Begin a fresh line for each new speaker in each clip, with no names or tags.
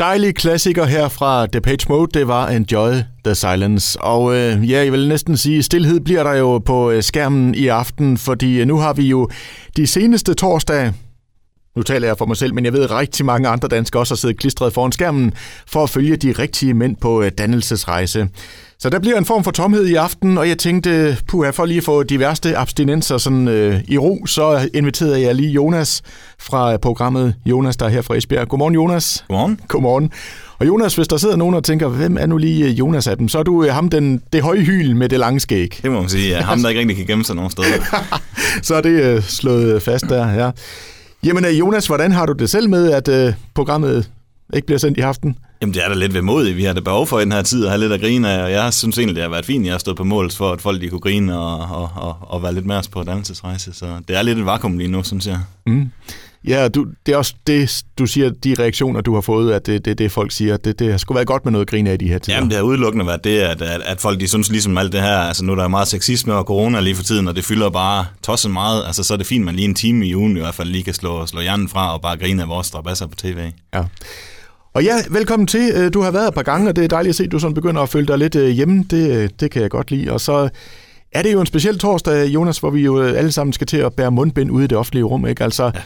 Dejlig klassiker her fra Page Mode, det var Enjoy the Silence. Og øh, ja, jeg vil næsten sige, stillhed bliver der jo på øh, skærmen i aften, fordi øh, nu har vi jo de seneste torsdage, nu taler jeg for mig selv, men jeg ved, at rigtig mange andre danskere også har siddet klistret foran skærmen for at følge de rigtige mænd på øh, dannelsesrejse. Så der bliver en form for tomhed i aften, og jeg tænkte, puha, for lige at få de værste abstinenser sådan, øh, i ro, så inviterede jeg lige Jonas fra programmet Jonas, der er her fra Esbjerg. Godmorgen, Jonas.
Godmorgen.
Godmorgen. Og Jonas, hvis der sidder nogen og tænker, hvem er nu lige øh, Jonas af dem, så er du øh, ham, den, det høje hyl med det lange skæg.
Det må man sige, ja. ham der ikke rigtig kan gemme sig nogen steder.
så er det øh, slået fast der, ja. Jamen øh, Jonas, hvordan har du det selv med, at øh, programmet ikke bliver sendt i aften?
Jamen det er da lidt vemodigt. Vi har det behov for i den her tid at have lidt at grine af, og jeg synes egentlig, det har været fint, jeg har stået på mål for, at folk de kunne grine og, og, og, og være lidt med os på dannelsesrejse. Så det er lidt et vakuum lige nu, synes jeg. Mm.
Ja, du, det er også det, du siger, de reaktioner, du har fået, at det, det, det folk siger, det, det har sgu været godt med noget grin af de her tider.
Jamen, det har udelukkende været det, at, at, at folk, de synes ligesom alt det her, altså nu er der meget sexisme og corona lige for tiden, og det fylder bare tosset meget, altså så er det fint, man lige en time i ugen i hvert fald lige kan slå, slå hjernen fra og bare grine af vores strabasser på tv.
Ja. Og ja, velkommen til. Øh, du har været et par gange, og det er dejligt at se, at du sådan begynder at føle dig lidt øh, hjemme. Det, øh, det kan jeg godt lide. Og så er det jo en speciel torsdag, Jonas, hvor vi jo alle sammen skal til at bære mundbind ude i det offentlige rum. Ikke? Altså, ja.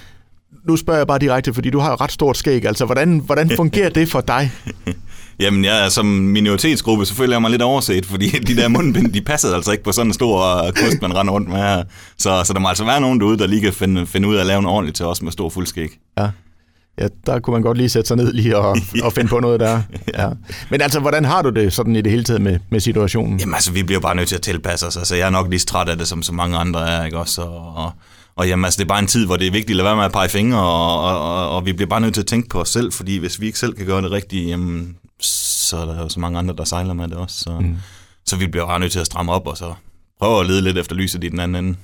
Nu spørger jeg bare direkte, fordi du har ret stort skæg. Altså, hvordan, hvordan fungerer det for dig?
Jamen, jeg er som minoritetsgruppe, så føler jeg mig lidt overset, fordi de der mundbind, de passer altså ikke på sådan en stor kost, man render rundt med her. Så, så der må altså være nogen derude, der lige kan finde, finde ud af at lave en ordentligt til os med stor fuldskæg.
Ja. Ja, der kunne man godt lige sætte sig ned lige og, og finde på noget der. Ja. Men altså, hvordan har du det sådan i det hele taget med, med situationen?
Jamen altså, vi bliver bare nødt til at tilpasse os. Altså, jeg er nok lige så træt af det, som så mange andre er, ikke også? Og, og, og jamen, altså, det er bare en tid, hvor det er vigtigt at lade være med at pege fingre, og, og, og, og vi bliver bare nødt til at tænke på os selv, fordi hvis vi ikke selv kan gøre det rigtigt, jamen, så er der jo så mange andre, der sejler med det også. Så, mm. så vi bliver bare nødt til at stramme op, og så prøve at lede lidt efter lyset i den anden ende.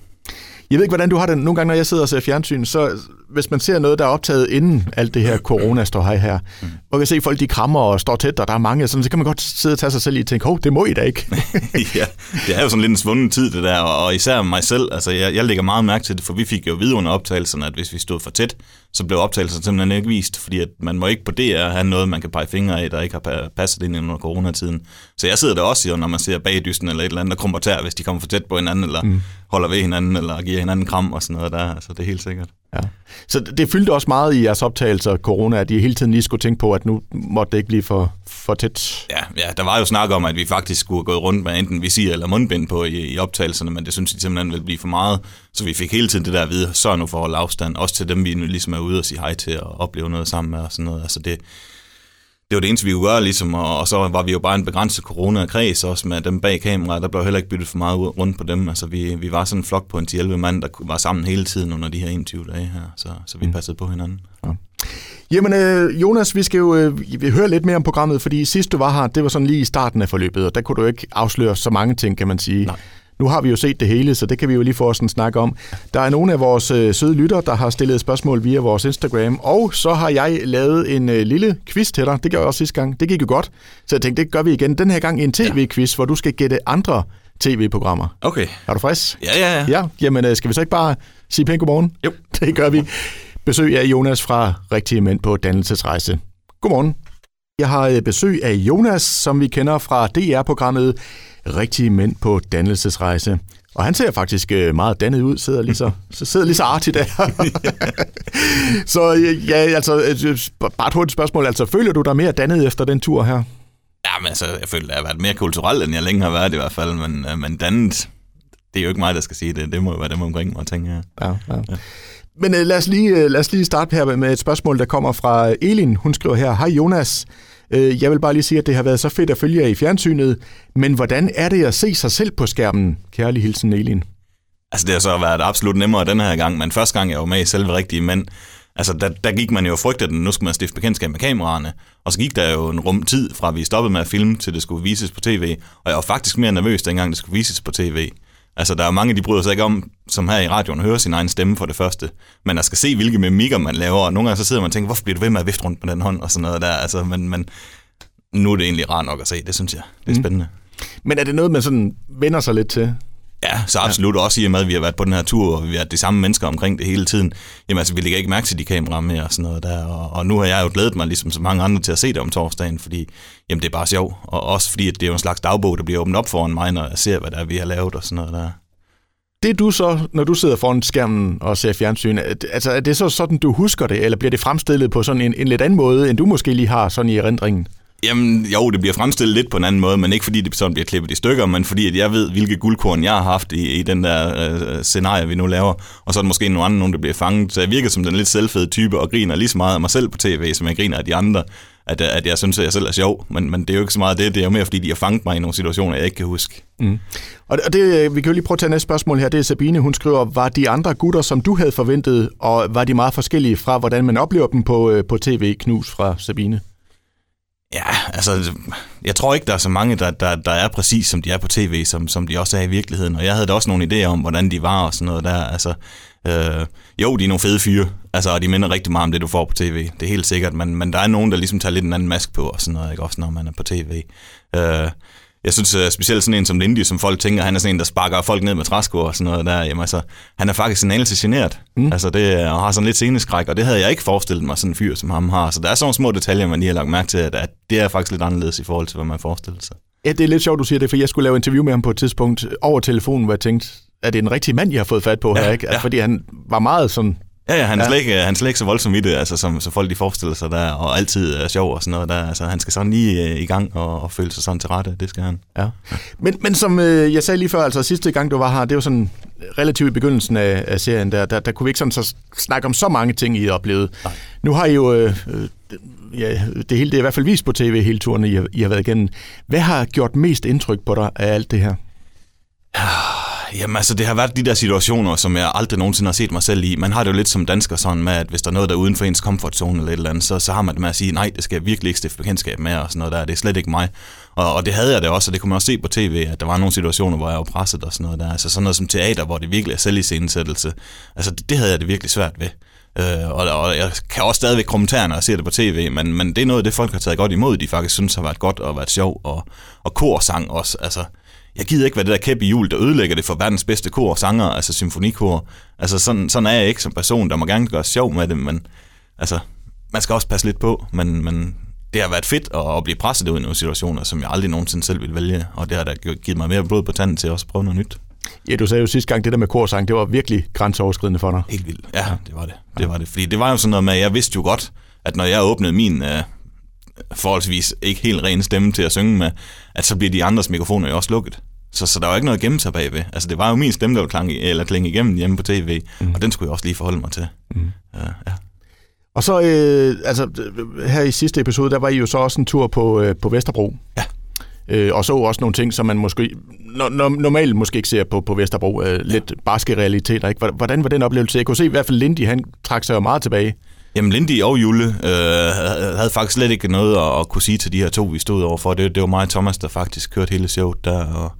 Jeg ved ikke, hvordan du har det nogle gange, når jeg sidder og ser fjernsyn, så hvis man ser noget, der er optaget inden alt det her corona står her, her mm. og kan se at folk, de krammer og står tæt, og der er mange, sådan, så kan man godt sidde og tage sig selv i og tænke, hov, det må I da ikke.
ja, det er jo sådan lidt en svunden tid, det der, og især mig selv, altså jeg, jeg lægger meget mærke til det, for vi fik jo videre under optagelserne, at hvis vi stod for tæt, så blev optagelsen simpelthen ikke vist, fordi at man må ikke på DR have noget, man kan pege fingre af, der ikke har passet ind under coronatiden. Så jeg sidder der også jo, når man ser bagdysten eller et eller andet, der krumper tær, hvis de kommer for tæt på hinanden, eller mm. holder ved hinanden, eller giver hinanden kram og sådan noget der. Altså, det er helt sikkert.
Ja. Så det fyldte også meget i jeres optagelser, corona, at I hele tiden lige skulle tænke på, at nu måtte det ikke blive for, for tæt.
Ja, ja, der var jo snak om, at vi faktisk skulle gå rundt med enten visir eller mundbind på i, i optagelserne, men det synes de simpelthen ville blive for meget. Så vi fik hele tiden det der at vide, så nu for at holde afstand, også til dem, vi nu ligesom er ude og sige hej til og opleve noget sammen med og sådan noget. Altså det, det var det eneste, vi kunne gøre, ligesom, og, og så var vi jo bare en begrænset corona-kreds også med dem bag kameraet. Der blev heller ikke byttet for meget rundt på dem. Altså, vi, vi var sådan en flok på en 10-11 mand, der var sammen hele tiden under de her 21 dage her, så, så vi mm. passede på hinanden. Ja.
Jamen, øh, Jonas, vi skal jo øh, vi høre lidt mere om programmet, fordi sidst du var her, det var sådan lige i starten af forløbet, og der kunne du ikke afsløre så mange ting, kan man sige. Nej. Nu har vi jo set det hele, så det kan vi jo lige få os en snak om. Der er nogle af vores øh, søde lytter, der har stillet spørgsmål via vores Instagram, og så har jeg lavet en øh, lille quiz til dig. Det gjorde jeg også sidste gang. Det gik jo godt, så jeg tænkte, det gør vi igen. Den her gang en tv-quiz, hvor du skal gætte andre tv-programmer.
Okay.
Er du frisk?
Ja, ja, ja.
Ja, jamen øh, skal vi så ikke bare sige pænt godmorgen?
Jo.
Det gør vi. Besøg af Jonas fra Rigtige Mænd på Dannelsesrejse. Godmorgen. Jeg har øh, besøg af Jonas, som vi kender fra DR-programmet Rigtige Mænd på Dannelsesrejse. Og han ser faktisk øh, meget dannet ud, sidder lige så, så sidder lige så artigt der. så øh, ja, altså, bare et hurtigt spørgsmål. Altså, føler du dig mere dannet efter den tur her?
Ja, men altså, jeg føler, at jeg har været mere kulturel, end jeg længe har været i hvert fald, men, men dannet, det er jo ikke mig, der skal sige det. Det må jo være dem omkring mig, tænker jeg. Ja, ja. ja.
Men uh, lad, os lige, lad os lige starte her med et spørgsmål, der kommer fra Elin. Hun skriver her, Hej Jonas, Øh, jeg vil bare lige sige, at det har været så fedt at følge jer i fjernsynet, men hvordan er det at se sig selv på skærmen? Kærlig hilsen, Elin.
Altså det har så været absolut nemmere den her gang, men første gang jeg var med i selve rigtige mænd, altså der, der gik man jo og frygtede den, nu skal man stifte bekendtskab med kameraerne, og så gik der jo en rum tid fra vi stoppede med at filme, til det skulle vises på tv, og jeg var faktisk mere nervøs, dengang det skulle vises på tv. Altså, der er mange, de bryder sig ikke om, som her i radioen, hører sin egen stemme for det første. Men der skal se, hvilke mimikker man laver, og nogle gange så sidder man og tænker, hvorfor bliver du ved med at vifte rundt på den hånd, og sådan noget der. Altså, men, men nu er det egentlig rart nok at se, det synes jeg. Det er mm. spændende.
Men er det noget, man sådan vender sig lidt til?
Ja, så absolut ja. også i og med, at vi har været på den her tur, og vi har været de samme mennesker omkring det hele tiden. Jamen altså, vi lægger ikke mærke til de kameraer mere og sådan noget der. Og, og nu har jeg jo glædet mig, ligesom så mange andre, til at se det om torsdagen, fordi jamen, det er bare sjov. Og også fordi, at det er jo en slags dagbog, der bliver åbnet op foran mig, når jeg ser, hvad der er, vi har lavet og sådan noget der.
Det du så, når du sidder foran skærmen og ser fjernsyn, altså er det så sådan, du husker det, eller bliver det fremstillet på sådan en, en lidt anden måde, end du måske lige har sådan i erindringen?
Jamen, jo, det bliver fremstillet lidt på en anden måde, men ikke fordi det sådan bliver klippet i stykker, men fordi at jeg ved, hvilke guldkorn jeg har haft i, i den der øh, scenarie, vi nu laver. Og så er der måske nogle andre, nogen, der bliver fanget. Så jeg virker som den lidt selvfede type og griner lige så meget af mig selv på tv, som jeg griner af de andre. At, øh, at jeg synes, at jeg selv er sjov, men, men det er jo ikke så meget det. Det er jo mere, fordi de har fanget mig i nogle situationer, jeg ikke kan huske. Mm.
Og det, øh, vi kan jo lige prøve at tage næste spørgsmål her. Det er Sabine, hun skriver, var de andre gutter, som du havde forventet, og var de meget forskellige fra, hvordan man oplever dem på, øh, på tv? Knus fra Sabine.
Ja, altså, jeg tror ikke, der er så mange, der, der, der er præcis, som de er på tv, som, som de også er i virkeligheden. Og jeg havde da også nogle idéer om, hvordan de var og sådan noget der. Altså, øh, jo, de er nogle fede fyre, altså, og de minder rigtig meget om det, du får på tv. Det er helt sikkert, men, men der er nogen, der ligesom tager lidt en anden mask på og sådan noget, ikke? også når man er på tv. Øh, jeg synes uh, specielt sådan en som Lindy, som folk tænker, han er sådan en, der sparker folk ned med træsko og sådan noget der. Jamen altså, han er faktisk en anelse generet. Mm. Altså det, og har sådan lidt sceneskræk, og det havde jeg ikke forestillet mig, sådan en fyr som ham har. Så der er sådan nogle små detaljer, man lige har lagt mærke til, at, at det er faktisk lidt anderledes i forhold til, hvad man forestiller sig.
Ja, det er lidt sjovt, du siger det, for jeg skulle lave interview med ham på et tidspunkt over telefonen, hvor jeg tænkte, er det en rigtig mand, jeg har fået fat på ja, her, ikke? Altså, ja. Fordi han var meget sådan
Ja, ja, han er, ja. Slet, ikke, han er slet ikke så voldsom i det, altså, som, som folk de forestiller sig der, og altid er sjov og sådan noget der. Altså, han skal sådan lige uh, i gang og, og føle sig sådan til rette, det skal han.
Ja. Men, men som øh, jeg sagde lige før, altså sidste gang du var her, det var sådan relativt i begyndelsen af, af serien, der, der, der kunne vi ikke sådan så snakke om så mange ting, I oplevede. Nej. Nu har I jo, øh, øh, ja, det hele det er i hvert fald vist på tv hele turen, I har, I har været igennem. Hvad har gjort mest indtryk på dig af alt det her?
Jamen altså, det har været de der situationer, som jeg aldrig nogensinde har set mig selv i. Man har det jo lidt som dansker sådan med, at hvis der er noget, der er uden for ens komfortzone eller et eller andet, så, så har man det med at sige, nej, det skal jeg virkelig ikke stifte bekendtskab med og sådan noget der. Det er slet ikke mig. Og, og det havde jeg det også, og det kunne man også se på tv, at der var nogle situationer, hvor jeg var presset og sådan noget der. Altså sådan noget som teater, hvor det virkelig er selv i scenesættelse. Altså det, det havde jeg det virkelig svært ved. Øh, og, og jeg kan også stadigvæk kommentere, når jeg ser det på tv, men, men det er noget, det folk har taget godt imod, de faktisk synes har været godt og været sjov, og, og korsang også. Altså, jeg gider ikke være det der kæp i jul, der ødelægger det for verdens bedste kor og sanger, altså symfonikor. Altså sådan, sådan er jeg ikke som person, der må gerne gøre sjov med det, men altså, man skal også passe lidt på, men, men det har været fedt at, at blive presset ud i nogle situationer, som jeg aldrig nogensinde selv ville vælge, og det har da givet mig mere blod på tanden til at også prøve noget nyt.
Ja, du sagde jo sidste gang, det der med korsang, det var virkelig grænseoverskridende for dig.
Helt vildt, ja, det var det. Det var det, fordi det var jo sådan noget med, at jeg vidste jo godt, at når jeg åbnede min uh, forholdsvis ikke helt ren stemme til at synge med, at så bliver de andres mikrofoner jo også lukket. Så, så der var ikke noget at gemme sig bagved. Altså, det var jo min stemme, der klang, eller klinge igennem hjemme på tv, mm. og den skulle jeg også lige forholde mig til. Mm. Ja, ja.
Og så, øh, altså, her i sidste episode, der var I jo så også en tur på, øh, på Vesterbro.
Ja.
Øh, og så også nogle ting, som man måske no, no, normalt måske ikke ser på, på Vesterbro. Øh, lidt ja. barske realiteter, ikke? Hvordan var den oplevelse? Jeg kunne se i hvert fald Lindy, han trak sig jo meget tilbage.
Jamen, Lindy og Jule øh, havde faktisk slet ikke noget at, at kunne sige til de her to, vi stod overfor. Det, det var mig og Thomas, der faktisk kørte hele showet der, og,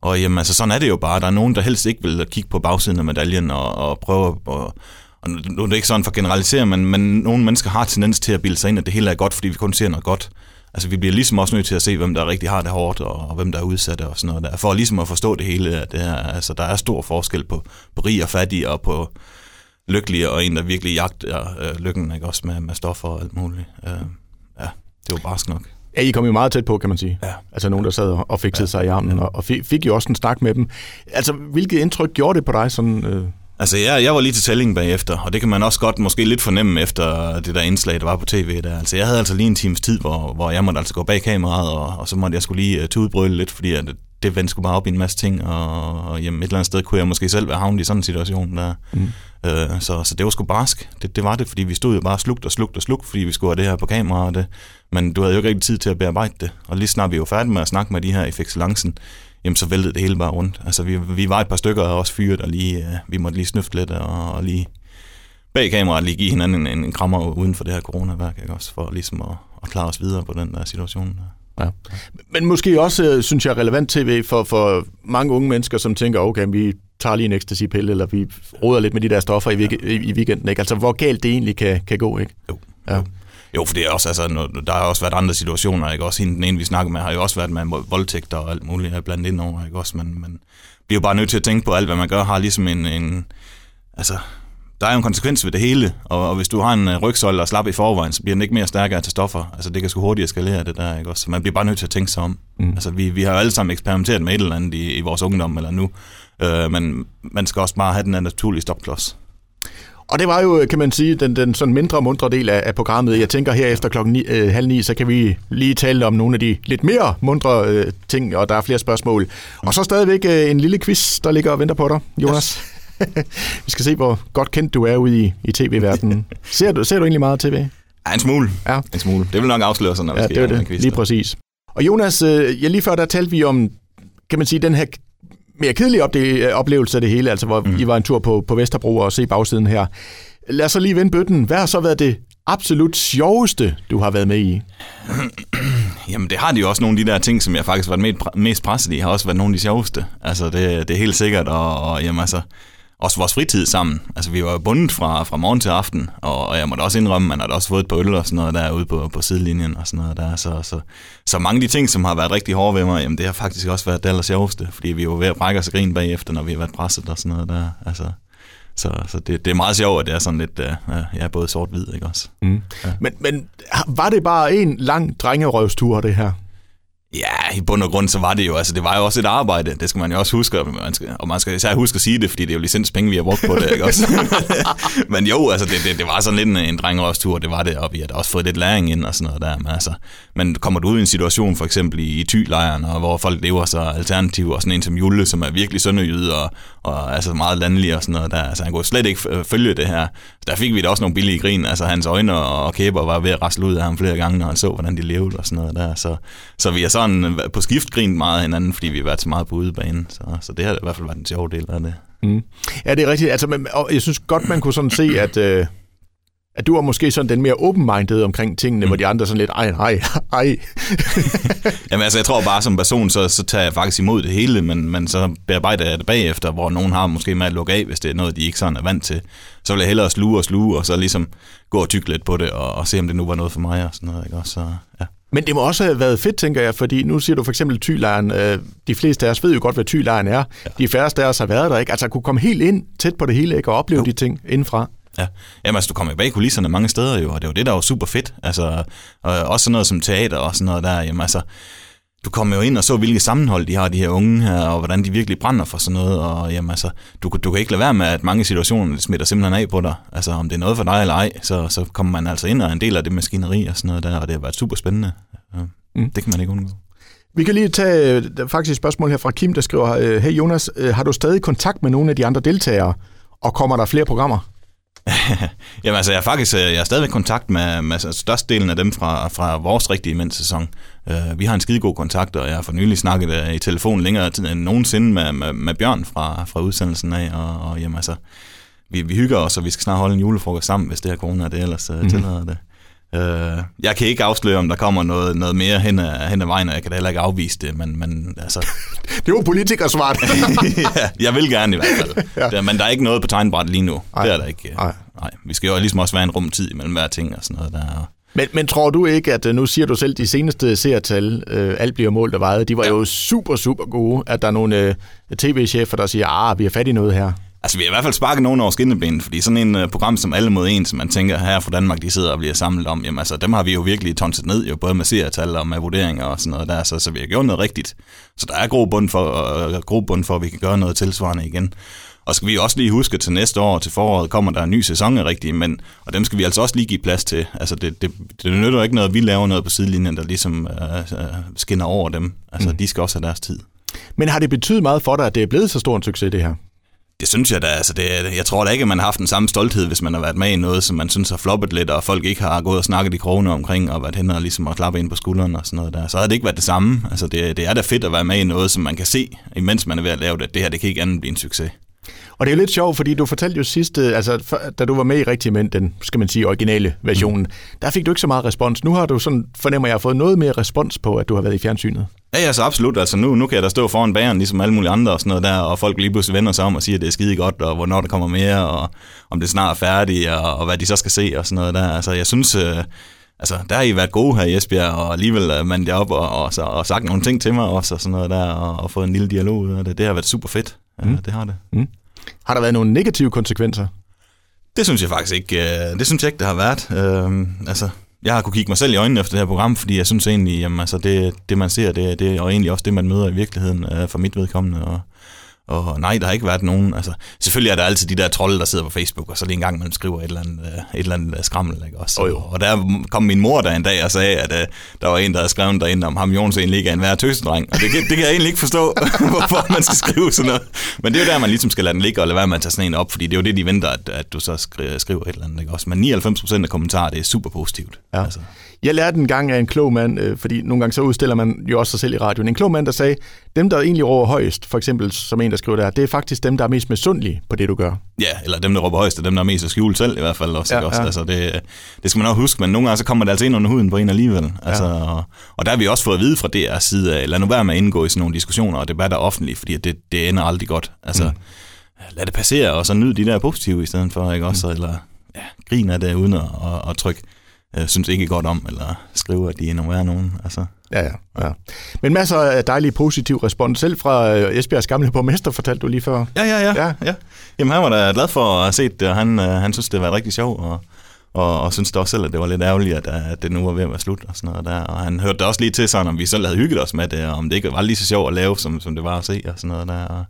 og jamen, altså, sådan er det jo bare. Der er nogen, der helst ikke vil kigge på bagsiden af medaljen og, og prøve at... Og nu er det ikke sådan for at generalisere, men, men nogle mennesker har tendens til at bilde sig ind, at det hele er godt, fordi vi kun ser noget godt. Altså, vi bliver ligesom også nødt til at se, hvem der rigtig har det hårdt, og, og hvem der er udsatte og sådan noget der. For ligesom at forstå det hele, at det her, altså, der er stor forskel på, på rig og fattig, og på, lykkelig, og en, der virkelig jagter øh, lykken, ikke? også med, med stoffer og alt muligt. Øh, ja, det var bare nok.
Ja, I kom jo meget tæt på, kan man sige.
Ja.
Altså nogen, der sad og fik ja. sig i armen, ja. og fik, fik jo også en snak med dem. Altså, hvilket indtryk gjorde det på dig? Sådan, øh...
Altså, jeg, jeg var lige til tællingen bagefter, og det kan man også godt måske lidt fornemme efter det der indslag, der var på tv der. Altså, jeg havde altså lige en times tid, hvor, hvor jeg måtte altså gå bag kameraet, og, og så måtte jeg skulle lige uh, tudbrøle lidt, fordi at det vendte skulle bare op i en masse ting, og, og jamen, et eller andet sted kunne jeg måske selv være havnet i sådan en situation der. Mm. Øh, så, så det var sgu barsk. Det, det var det, fordi vi stod jo bare slugt og slugt og slugt, fordi vi skulle have det her på kamera. Og det. Men du havde jo ikke rigtig tid til at bearbejde det. Og lige snart vi var færdige med at snakke med de her i Fixelancen, jamen så væltede det hele bare rundt. Altså vi, vi var et par stykker og også fyret, og lige, øh, vi måtte lige snøfte lidt og, og lige bag kameraet lige give hinanden en, en krammer uden for det her coronaværk, ikke? også for ligesom at, at klare os videre på den der situation. Der.
Ja. Men måske også, øh, synes jeg, relevant tv for, for mange unge mennesker, som tænker, okay, vi tager lige en ecstasy-pille, eller vi roder lidt med de der stoffer i, ja. i, i weekenden. Ikke? Altså, hvor galt det egentlig kan, kan gå, ikke?
Jo. Ja. Jo, for det er også, altså, der har også været andre situationer, ikke? Også hende, den ene, vi snakker med, har jo også været med voldtægter og alt muligt her blandt ind over, ikke? Også, men, man bliver jo bare nødt til at tænke på alt, hvad man gør, har ligesom en, en altså, der er jo en konsekvens ved det hele, og, og hvis du har en øh, rygsøjle og slap i forvejen, så bliver den ikke mere stærkere til stoffer. Altså det kan sgu hurtigt eskalere det der, ikke også? Så man bliver bare nødt til at tænke sig om. Mm. Altså vi, vi har jo alle sammen eksperimenteret med et eller andet i, i vores ungdom eller nu, øh, men man skal også bare have den her naturlige stopklods.
Og det var jo, kan man sige, den, den sådan mindre mundre del af, af programmet. Jeg tænker her efter klokken ni, øh, halv ni, så kan vi lige tale om nogle af de lidt mere mundre øh, ting, og der er flere spørgsmål. Og så stadigvæk øh, en lille quiz, der ligger og venter på dig, Jonas. Yes. vi skal se, hvor godt kendt du er ude i, i tv-verdenen. ser, du, ser du egentlig meget tv?
Ja, en smule. Ja. En smule. Det vil nok afsløre sig, når vi ja,
skal det, det. Lige præcis. Og Jonas, øh, ja, lige før der talte vi om, kan man sige, den her mere kedelige oplevelse af det hele, altså hvor mm. I var en tur på, på Vesterbro og se bagsiden her. Lad os så lige vende bøtten. Hvad har så været det absolut sjoveste, du har været med i?
Jamen, det har de jo også nogle af de der ting, som jeg faktisk har været mest presset i, har også været nogle af de sjoveste. Altså, det, det er helt sikkert, og, og jamen, altså, også vores fritid sammen. Altså, vi var jo bundet fra, fra morgen til aften, og, og jeg måtte også indrømme, at man har også fået et par øl og sådan noget derude på, på sidelinjen og sådan noget der. Så, så, så mange af de ting, som har været rigtig hårde ved mig, jamen, det har faktisk også været det aller sjoveste, fordi vi var ved at brække os og grine bagefter, når vi har været presset og sådan noget der. Altså, så, så det, det er meget sjovt, at det er sådan lidt, uh, ja, både sort-hvid, ikke også? Mm.
Ja. Men, men var det bare en lang drengerøvstur, det her?
Ja, i bund og grund så var det jo, altså det var jo også et arbejde, det skal man jo også huske, og man skal, og man skal især huske at sige det, fordi det er jo licenspenge, vi har brugt på det, ikke også? men jo, altså det, det, det var sådan lidt en, en drengerøstur, det var det, og vi har også fået lidt læring ind og sådan noget der, men altså, men kommer du ud i en situation, for eksempel i, i Thy-lejren, og hvor folk lever så alternativ, og sådan en som Julle, som er virkelig sønderjyd, og, og altså meget landlig og sådan noget der, altså han kunne slet ikke følge det her. Der fik vi da også nogle billige grin, altså hans øjne og kæber var ved at rasle ud af ham flere gange, når han så, hvordan de levede og sådan noget der, så, så vi er sådan på skift grint meget hinanden, fordi vi har været så meget på udebane, så, så det har i hvert fald været en sjov del af det. Mm.
Ja, det er rigtigt. Altså, men, og jeg synes godt, man kunne sådan se, at, øh, at du var måske sådan den mere open-minded omkring tingene, mm. hvor de andre sådan lidt, ej, ej, ej.
Jamen altså, jeg tror bare som person, så, så tager jeg faktisk imod det hele, men, men så bearbejder jeg det bagefter, hvor nogen har måske med at lukke af, hvis det er noget, de ikke sådan er vant til. Så vil jeg hellere sluge og sluge, og så ligesom gå og tykke lidt på det, og, og se, om det nu var noget for mig og sådan noget. Ikke? Og så, ja.
Men det må også have været fedt, tænker jeg, fordi nu siger du for eksempel Tylejren. Øh, de fleste af os ved jo godt, hvad Tylejren er. Ja. De færreste af os har været der, ikke? Altså kunne komme helt ind tæt på det hele, ikke? Og opleve jo. de ting indenfra.
Ja, Jamen, altså, du kommer bag kulisserne mange steder jo, og det er jo det, der er super fedt. Altså, og også sådan noget som teater og sådan noget der. Jamen, altså, du kommer jo ind og så, hvilke sammenhold de har, de her unge her, og hvordan de virkelig brænder for sådan noget. Og jamen, altså, du, du kan ikke lade være med, at mange situationer smitter simpelthen af på dig. Altså, om det er noget for dig eller ej, så, så kommer man altså ind og er en del af det maskineri og sådan noget der, og det har været super spændende. Ja, mm. Det kan man ikke undgå.
Vi kan lige tage faktisk et spørgsmål her fra Kim, der skriver, Hey Jonas, øh, har du stadig kontakt med nogle af de andre deltagere, og kommer der flere programmer?
Jamen altså, jeg er faktisk jeg er stadigvæk i kontakt med, med størstedelen af dem fra, fra vores rigtige mændsæson. Uh, vi har en skide god kontakt, og jeg har for nylig snakket uh, i telefon længere tid end nogensinde med, med, med Bjørn fra, fra udsendelsen af, og, og jamen altså, vi, vi hygger os, og vi skal snart holde en julefrokost sammen, hvis det her corona det ellers mm-hmm. tillader det. Uh, jeg kan ikke afsløre, om der kommer noget, noget mere hen ad, hen ad vejen, og jeg kan da heller ikke afvise det, men, men altså...
det var politikersvart.
ja, jeg vil gerne i hvert fald. ja. der, men der er ikke noget på tegnbræt lige nu. Ej. Det er der ikke. Ej. Nej, vi skal jo ligesom også være en rumtid imellem hver ting og sådan noget der.
Men, men tror du ikke, at øh, nu siger du selv, de seneste seertal, øh, alt bliver målt og vejet, de var ja. jo super, super gode, at der er nogle øh, tv-chefer, der siger, ah, vi har fat i noget her.
Altså, vi har i hvert fald sparket nogen over skinneben, fordi sådan en uh, program som Alle mod En, som man tænker her fra Danmark, de sidder og bliver samlet om, jamen altså, dem har vi jo virkelig tonset ned, jo både med seertal og med vurderinger og sådan noget der, så, så vi har gjort noget rigtigt. Så der er god bund for, uh, god bund for, at vi kan gøre noget tilsvarende igen. Og skal vi også lige huske, til næste år, til foråret, kommer der en ny sæson rigtig, men, og dem skal vi altså også lige give plads til. Altså det, det, det nytter ikke noget, at vi laver noget på sidelinjen, der ligesom uh, skinner over dem. Altså mm. de skal også have deres tid.
Men har det betydet meget for dig, at det er blevet så stor en succes, det her?
Det synes jeg da, altså det, jeg tror da ikke, at man har haft den samme stolthed, hvis man har været med i noget, som man synes har floppet lidt, og folk ikke har gået og snakket i krogene omkring, og været hen og ligesom at klappe ind på skulderen og sådan noget der. Så har det ikke været det samme. Altså det, det er da fedt at være med i noget, som man kan se, imens man er ved at lave det, at det her, det kan ikke andet blive en succes.
Og det er jo lidt sjovt, fordi du fortalte jo sidst, altså da du var med i Rigtige Mænd, den, skal man sige, originale versionen, mm. der fik du ikke så meget respons. Nu har du sådan, fornemmer jeg, fået noget mere respons på, at du har været i fjernsynet.
Ja, ja, så absolut. Altså nu, nu kan jeg da stå foran bageren, ligesom alle mulige andre og sådan noget der, og folk lige pludselig vender sig om og siger, at det er skide godt, og hvornår der kommer mere, og om det snart er færdigt, og, og hvad de så skal se og sådan noget der. Altså jeg synes, øh, altså, der har I været gode her i Esbjerg, og alligevel er man op og, og, og, og sagt nogle ting til mig også, og sådan noget der, og, og fået en lille dialog ud af det. Det har været super fedt. Mm. Ja, det har det. Mm.
Har der været nogle negative konsekvenser?
Det synes jeg faktisk ikke, øh, det synes jeg ikke, det har været. Øh, altså, jeg har kunne kigge mig selv i øjnene efter det her program, fordi jeg synes egentlig, jamen, altså, det, det man ser, det, det er egentlig også det, man møder i virkeligheden øh, for mit vedkommende. Og, og nej, der har ikke været nogen. Altså, selvfølgelig er der altid de der trolde, der sidder på Facebook, og så lige en gang, man skriver et eller andet, øh, et eller andet øh, skrammel. Ikke? Også. Oh, jo. Og der kom min mor der en dag og sagde, at uh, der var en, der havde skrevet derinde om ham, Jons egentlig ikke er en værre tøsedreng. Og det, det kan jeg egentlig ikke forstå, hvorfor man skal skrive sådan noget. Men det er jo der, man ligesom skal lade den ligge og lade være med at tage sådan en op, fordi det er jo det, de venter, at, at du så skriver et eller andet. Ikke? Også. Men 99% af kommentarer, det er super positivt. Ja. Altså.
Jeg lærte en gang af en klog mand, øh, fordi nogle gange så udstiller man jo også sig selv i radioen. En klog mand, der sagde, dem der egentlig råber højst, for eksempel som en, der skriver der, det er faktisk dem, der er mest misundelige på det, du gør.
Ja, eller dem, der råber højst, er dem, der er mest at skjule selv i hvert fald også. Ja, ikke? også? Ja. Altså, det, det skal man også huske, men nogle gange så kommer det altså ind under huden på en alligevel. Altså, ja. og, og der har vi også fået at vide fra DR's side af, lad nu være med at indgå i sådan nogle diskussioner og debatter offentligt, fordi det, det ender aldrig godt. Altså, mm. lad det passere, og så nyd de der positive i stedet for, ikke også? Mm. Eller ja, grine af det uden at, at, at trykke øh, synes ikke godt om, eller skriver, at de ignorerer nogen. Altså.
Ja, ja, ja. Men masser af dejlige positiv respons. Selv fra øh, Esbjergs gamle borgmester, fortalte du lige før.
Ja, ja, ja. ja. ja. Jamen, han var da glad for at have set det, og han, øh, han synes, det var rigtig sjovt, og, og, og synes da også selv, at det var lidt ærgerligt, at, at det nu var ved at være slut og sådan noget der. Og han hørte da også lige til sådan, om vi selv havde hygget os med det, og om det ikke var lige så sjovt at lave, som, som det var at se og sådan noget der. Og,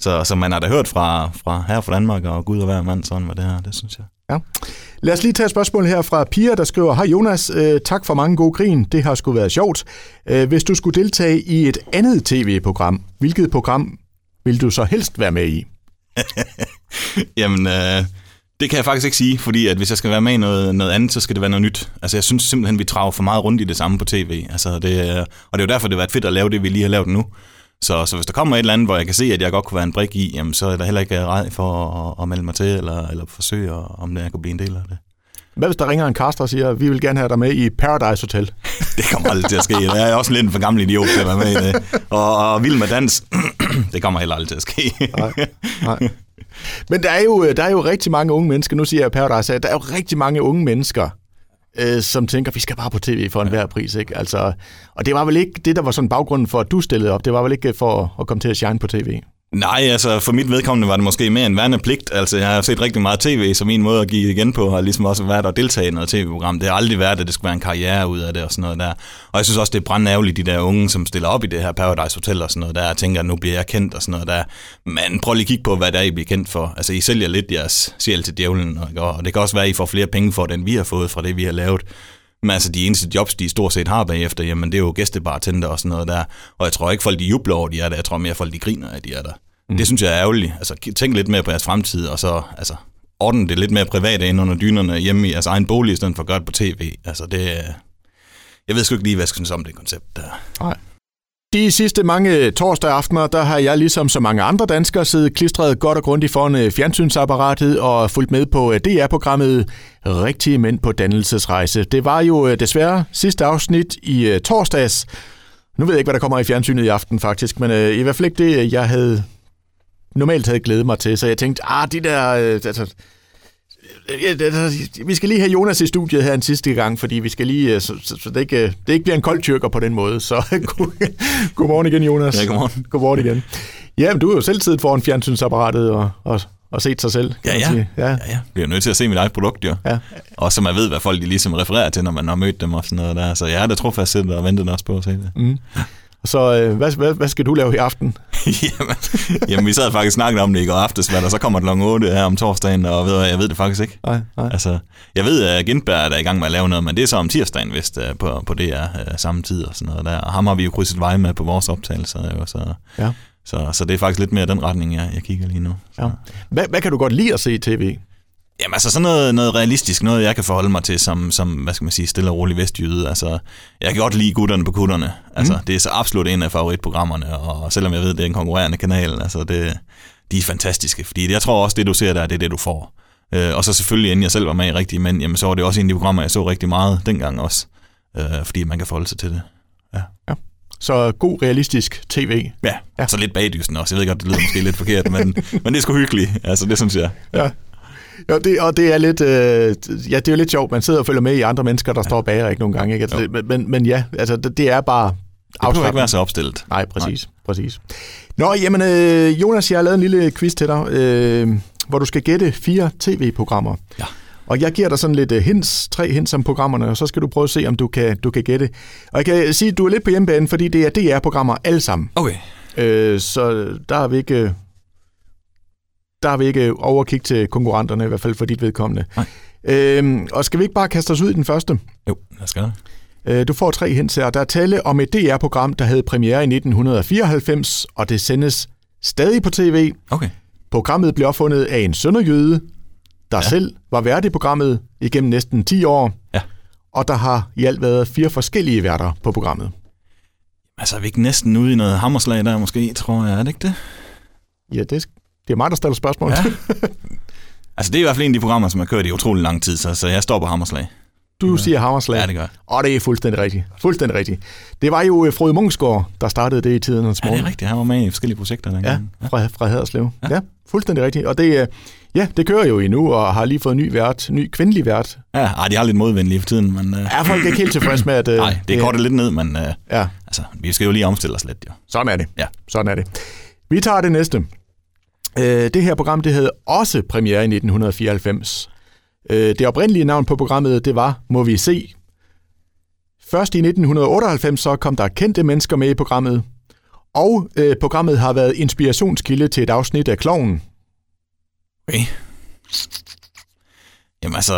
så, så man har da hørt fra, fra her fra Danmark, og Gud og hver mand, sådan var det her, det synes jeg.
Ja. Lad os lige tage et spørgsmål her fra Pia, der skriver, Hej Jonas, øh, tak for mange gode grin, det har sgu været sjovt. Øh, hvis du skulle deltage i et andet tv-program, hvilket program vil du så helst være med i?
Jamen, øh, det kan jeg faktisk ikke sige, fordi at hvis jeg skal være med i noget, noget andet, så skal det være noget nyt. Altså jeg synes simpelthen, vi trager for meget rundt i det samme på tv. Altså, det, øh, og det er jo derfor, det har været fedt at lave det, vi lige har lavet nu. Så, så hvis der kommer et eller andet, hvor jeg kan se, at jeg godt kunne være en brik i, jamen, så er der heller ikke rej for at, at melde mig til, eller, eller forsøge, om det, jeg kunne blive en del af det.
Hvad hvis der ringer en kaster og siger, vi vil gerne have dig med i Paradise Hotel?
det kommer aldrig til at ske. Jeg er også lidt en for gammel idiot til at være med i det. Og, og vild med dans, det kommer heller aldrig til at ske. nej,
nej. Men der er, jo, der er jo rigtig mange unge mennesker, nu siger jeg Paradise, der er jo rigtig mange unge mennesker, øh, som tænker, vi skal bare på tv for enhver pris. Ikke? Altså, og det var vel ikke det, der var sådan baggrunden for, at du stillede op. Det var vel ikke for at komme til at shine på tv?
Nej, altså for mit vedkommende var det måske mere en værnepligt. Altså jeg har set rigtig meget tv som min måde at give igen på, har ligesom også været at deltage i noget tv-program. Det har aldrig været, at det skulle være en karriere ud af det og sådan noget der. Og jeg synes også, det er brændærgerligt, de der unge, som stiller op i det her Paradise Hotel og sådan noget der, og tænker, at nu bliver jeg kendt og sådan noget der. Men prøv lige at kigge på, hvad der er, I bliver kendt for. Altså I sælger lidt jeres sjæl til djævlen, og det kan også være, at I får flere penge for den, vi har fået fra det, vi har lavet. Men altså, de eneste jobs, de stort set har bagefter, jamen det er jo gæstebartender og sådan noget der. Og jeg tror ikke, folk de jubler over, de er der. Jeg tror mere, folk de griner, at de er der. Mm. Det synes jeg er ærgerligt. Altså, tænk lidt mere på jeres fremtid, og så altså, ordne det lidt mere privat ind under dynerne hjemme i jeres egen bolig, i stedet for at gøre det på tv. Altså, det, jeg ved sgu ikke lige, hvad jeg synes om det koncept der.
Nej. De sidste mange torsdag aftener, der har jeg ligesom så mange andre danskere siddet klistret godt og grundigt foran øh, fjernsynsapparatet og fulgt med på øh, DR-programmet Rigtige Mænd på Dannelsesrejse. Det var jo øh, desværre sidste afsnit i torsdags. Nu ved jeg ikke, hvad der kommer i fjernsynet i aften faktisk, men i hvert fald ikke det, jeg havde normalt havde glædet mig til. Så jeg tænkte, ah, de der... Altså, vi skal lige have Jonas i studiet her en sidste gang, fordi vi skal lige, øh, så, så, så det, ikke, det ikke bliver en kold tyrker på den måde. Så godmorgen igen, Jonas.
Ja, godmorgen.
Godmorgen igen. Ja, men du er jo selv siddet foran fjernsynsapparatet og, og, og set sig selv.
Ja, ja. ja. ja, ja. Jeg er nødt til at se mit eget produkt, jo. Ja. Og så man ved, hvad folk de ligesom refererer til, når man har mødt dem og sådan noget der. Så jeg er da trofast siddet og ventet også på at se det. Mm.
Så øh, hvad, hvad, hvad skal du lave i aften?
jamen, jamen, vi sad faktisk snakket om det i går aftes, og så kommer kl. 8 her om torsdagen, og ved, jeg ved det faktisk ikke. Nej, nej. Altså, jeg ved, at Gindberg er der i gang med at lave noget, men det er så om tirsdagen, hvis det er på, på det er uh, samme tid og sådan noget der. Og ham har vi jo krydset vej med på vores optagelser, jo, så, ja. så, så det er faktisk lidt mere den retning, jeg, jeg kigger lige nu. Så. Ja.
Hvad, hvad kan du godt lide at se i tv?
Jamen altså sådan noget, noget realistisk, noget jeg kan forholde mig til som, som hvad skal man sige, stille og rolig vestjyde. Altså, jeg kan godt lide gutterne på kutterne. Altså, mm. det er så absolut en af favoritprogrammerne, og selvom jeg ved, det er en konkurrerende kanal, altså det, de er fantastiske. Fordi jeg tror også, det du ser der, det er det, du får. Øh, og så selvfølgelig, inden jeg selv var med i Rigtig Men, jamen, så var det også en af de programmer, jeg så rigtig meget dengang også. Øh, fordi man kan forholde sig til det. Ja. ja.
Så god, realistisk tv.
Ja, ja. så lidt bagdysten også. Jeg ved godt, det lyder måske lidt forkert, men, men det er sgu hyggeligt. Altså, det synes jeg. Ja.
Ja, det, og det er lidt, øh, ja, det er jo lidt sjovt. Man sidder og følger med i andre mennesker, der ja. står bag ikke nogle gange. Ikke? Altså, men, men, men ja, altså, det, det er bare
Det behøver ikke være så opstillet.
Nej, præcis. Nej. præcis. Nå, jamen, øh, Jonas, jeg har lavet en lille quiz til dig, øh, hvor du skal gætte fire tv-programmer.
Ja.
Og jeg giver dig sådan lidt uh, hints, tre hints om programmerne, og så skal du prøve at se, om du kan, du kan gætte. Og jeg kan sige, at du er lidt på hjemmebane, fordi det er DR-programmer alle sammen.
Okay.
Øh, så der har vi ikke... Der har vi ikke overkig til konkurrenterne, i hvert fald for dit vedkommende.
Nej.
Øh, og skal vi ikke bare kaste os ud i den første?
Jo, lad os gøre.
Øh, Du får tre hints her. Der er tale om et DR-program, der havde premiere i 1994, og det sendes stadig på tv.
Okay.
Programmet blev opfundet af en sønderjøde, der. Ja. selv var vært i programmet igennem næsten 10 år.
Ja.
Og der har i alt været fire forskellige værter på programmet.
Altså, er vi ikke næsten ude i noget hammerslag der måske, tror jeg. Er det ikke det?
Ja, det, det er mig, der stiller spørgsmål.
Ja. Altså, det er i hvert fald en af de programmer, som har kørt i utrolig lang tid, så, så jeg står på hammerslag.
Du siger Hammerslag.
Ja, det gør.
Og det er fuldstændig rigtigt. Fuldstændig rigtigt. Det var jo øh, Frode Munksgaard, der startede det i tidernes
Ja, det
morgen.
er rigtigt. Han var med i forskellige projekter
Ja,
dengang.
fra, fra Haderslev. Ja.
Ja.
ja, fuldstændig rigtigt. Og det, øh, ja, det kører jo endnu, og har lige fået ny vært, ny kvindelig vært.
Ja, ej, de er lidt modvendige for tiden, men... Øh,
Er folk ikke helt tilfredse med, at... øh,
nej, det kortet lidt ned, men øh,
Ja,
altså, vi skal jo lige omstille os lidt, jo.
sådan er det.
Ja.
Sådan er det. Vi tager det næste. Øh, det her program, det havde også premiere i 1994. Øh, det oprindelige navn på programmet, det var Må vi se. Først i 1998 så kom der kendte mennesker med i programmet, og øh, programmet har været inspirationskilde til et afsnit af Kloven.
Okay. Jamen altså...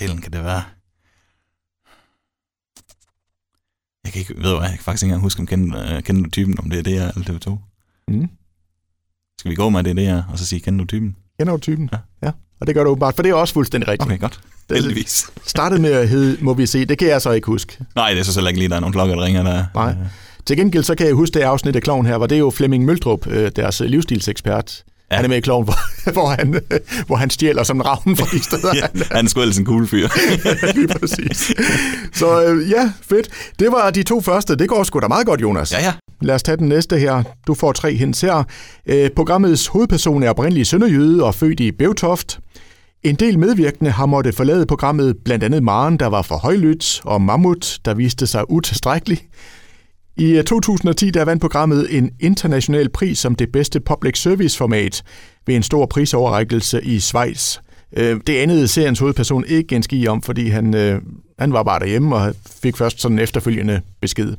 Delen kan det være. Jeg kan ikke, ved du hvad, jeg kan faktisk ikke engang huske, om kender, øh, kender du typen, om det er det eller TV2.
Mm.
Skal vi gå med, det er her, og så sige, kender du typen?
Kender du typen?
Ja.
ja. Og det gør du åbenbart, for det er også fuldstændig rigtigt.
Okay, godt.
Det-
Heldigvis.
Startede med at hedde Må vi se. Det kan jeg så ikke huske.
Nej, det er så heller ikke lige, der er nogle klokker, der ringer der.
Nej. Til gengæld så kan jeg huske det afsnit af Kloven her, hvor det er jo Flemming Møldrup, øh, deres livsstilsekspert. Ja. Han er med i Kloven, hvor, hvor, han, hvor han stjæler som en ravn fra de steder,
Ja,
han
han er sgu ellers en cool fyr.
lige præcis. Så øh, ja, fedt. Det var de to første. Det går sgu da meget godt, Jonas.
ja, ja.
Lad os tage den næste her. Du får tre hints her. Øh, programmets hovedperson er oprindelig sønderjyde og født i Bevtoft. En del medvirkende har måttet forlade programmet, blandt andet Maren, der var for højlydt, og Mammut, der viste sig utilstrækkelig. I øh, 2010 der vandt programmet en international pris som det bedste public service format ved en stor prisoverrækkelse i Schweiz. Øh, Det anede seriens hovedperson ikke en ski om, fordi han, øh, han var bare derhjemme og fik først sådan efterfølgende besked.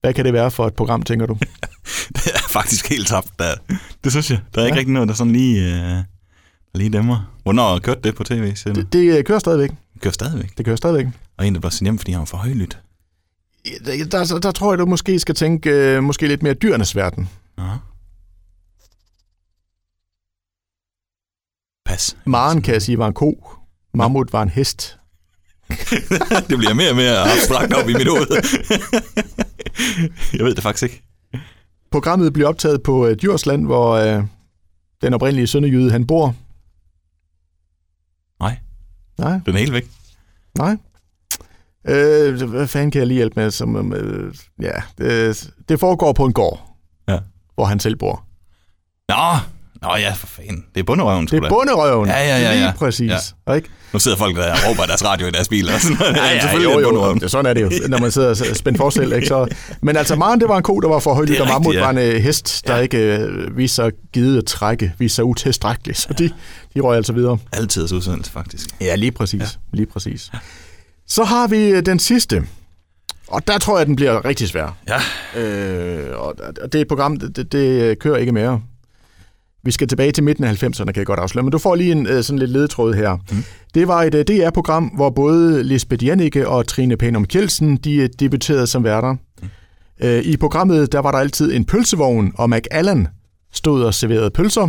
Hvad kan det være for et program, tænker du?
Det er faktisk helt tabt. Der. Det synes jeg. Der er ikke
Ja.
rigtig noget, der sådan lige, øh, lige dæmmer. Hvornår kørte det på tv?
Det, det øh, kører stadigvæk.
Det kører stadigvæk.
Det kører stadigvæk.
Og en, der var sendt hjem, fordi han var for højlydt.
Der, der, der tror jeg, du måske skal tænke øh, måske lidt mere dyrenes verden.
Ja. Pas.
Maren, kan jeg sige, var en ko. Mammut var en hest.
det bliver mere og mere abstrakt op i mit hoved. jeg ved det faktisk ikke.
Programmet blev optaget på øh, Djursland, hvor øh, den oprindelige sønderjyde, han bor.
Nej,
Nej,
den er helt væk.
nej. Øh, hvad fanden kan jeg lige hjælpe med? Som, øh, ja, det, det foregår på en gård,
Ja.
hvor han selv bor.
Nå, Nå ja, for fanden. Det er bunderøven,
Det er bunderøven.
Ja, ja, ja, ja.
Lige præcis.
Ja.
Ja. Ikke?
Nu sidder folk der og råber deres radio i deres biler. Og sådan noget.
Ja, ja,
selvfølgelig
jo, jo, det, sådan er det jo, når man sidder og spændt forskel. Ikke? Så, men altså, Maren, det var en ko, der var for højt, og Mammut
ja.
var en øh, hest, der
Ja.
ikke øh, viste sig givet at trække, viste sig utilstrækkelig. Så de, de røg altså videre.
Altid udsendelse, faktisk.
Ja, lige præcis. Ja. Lige præcis. Så har vi øh, den sidste. Og der tror jeg, den bliver rigtig svær.
Ja.
Øh, og det er et program, det, det, det kører ikke mere. Vi skal tilbage til midten af 90'erne, kan jeg godt afsløre. Men du får lige en øh, sådan lidt ledetråd her. Mm. Det var et øh, DR-program, hvor både Lisbeth Jannike og Trine Panum Kjeldsen, de øh, debuterede som værter. Mm. Øh, I programmet, der var der altid en pølsevogn, og McAllen stod og serverede pølser.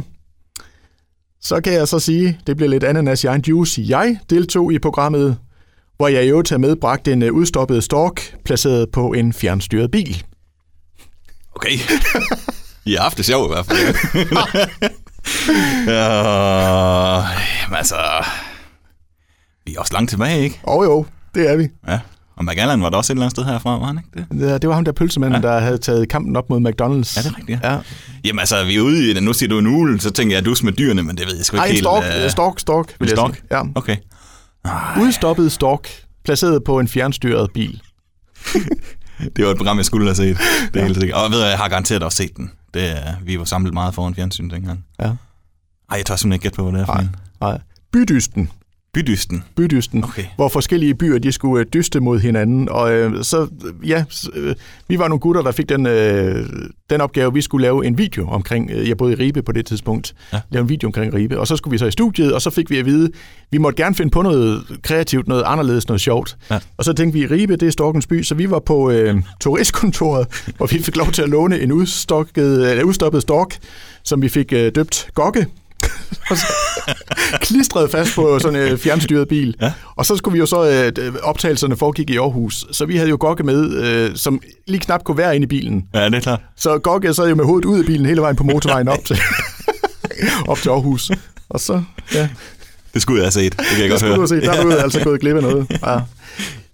Så kan jeg så sige, det bliver lidt ananas i egen juice. Jeg deltog i programmet, hvor jeg i øvrigt har medbragt en øh, udstoppet stork, placeret på en fjernstyret bil.
Okay. I har haft det sjovt i hvert fald. ja, jamen altså... Vi er også langt tilbage, ikke?
Og jo, det er vi.
Ja. Og McAllen var der også et eller andet sted herfra, var han ikke det?
Det, det var ham der pølsemanden, ja. der havde taget kampen op mod McDonald's.
Er det rigtigt?
Ja.
Jamen altså, vi er ude i, nu siger du en ule, så tænker jeg, at du med dyrene, men det ved jeg sgu ikke
Ej,
helt.
stork,
øh,
stork, stork,
en stork?
Ja.
Okay.
Udstoppet stork, placeret på en fjernstyret bil.
Det var et program, jeg skulle have set. Det er helt sikkert. Og jeg ved, jeg har garanteret også set den. Det, er- vi var samlet meget foran fjernsyn dengang.
Ja.
Ej, jeg tør simpelthen ikke gætte på, hvad det er for
Nej.
en.
Nej. Bydysten.
Bydysten.
Bydysten,
Okay.
hvor forskellige byer de skulle øh, dyste mod hinanden. Og øh, så, øh, ja, øh, vi var nogle gutter, der fik den, øh, den opgave, vi skulle lave en video omkring, øh, jeg boede i Ribe på det tidspunkt,
Ja.
ja. lave en video omkring Ribe. Og så skulle vi så i studiet, og så fik vi at vide, vi måtte gerne finde på noget kreativt, noget anderledes, noget sjovt.
Ja.
Og så tænkte vi, Ribe, det er Storkens by, så vi var på øh, turistkontoret, hvor vi fik lov til at låne en udstokket, eller udstoppet stork, som vi fik øh, døbt Gokke. Klistret fast på sådan en øh, fjernstyret bil.
Ja.
Og så skulle vi jo så, øh, optagelserne foregik i Aarhus, så vi havde jo Gokke med, øh, som lige knap kunne være inde i bilen.
Ja, det er klart.
Så Gokke sad jo med hovedet ud af bilen hele vejen på motorvejen op til, op til Aarhus. Og så, ja,
Det skulle jeg have set. Det kan jeg
det
godt
skulle du
høre.
have set. Der er du altså gået glip af noget. Ja.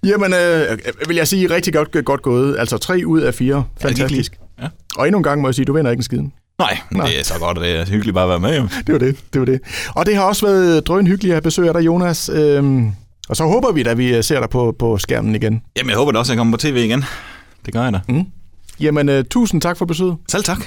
Jamen, øh, vil jeg sige, rigtig godt, godt gået. Altså tre ud af fire.
Det
Fantastisk.
Ja.
Og endnu en gang må jeg sige, du vinder ikke en skiden.
Nej,
Nej.
det er så godt, det er hyggeligt bare at være med. Jo.
Det var det, det var det. Og det har også været drøn hyggeligt at have besøg af dig, Jonas. Øhm, og så håber vi, at vi øh, ser dig på, på skærmen igen.
Jamen, jeg håber da også, at jeg kommer på tv igen. Det gør jeg da.
Jamen, øh, tusind tak for besøget.
Selv tak.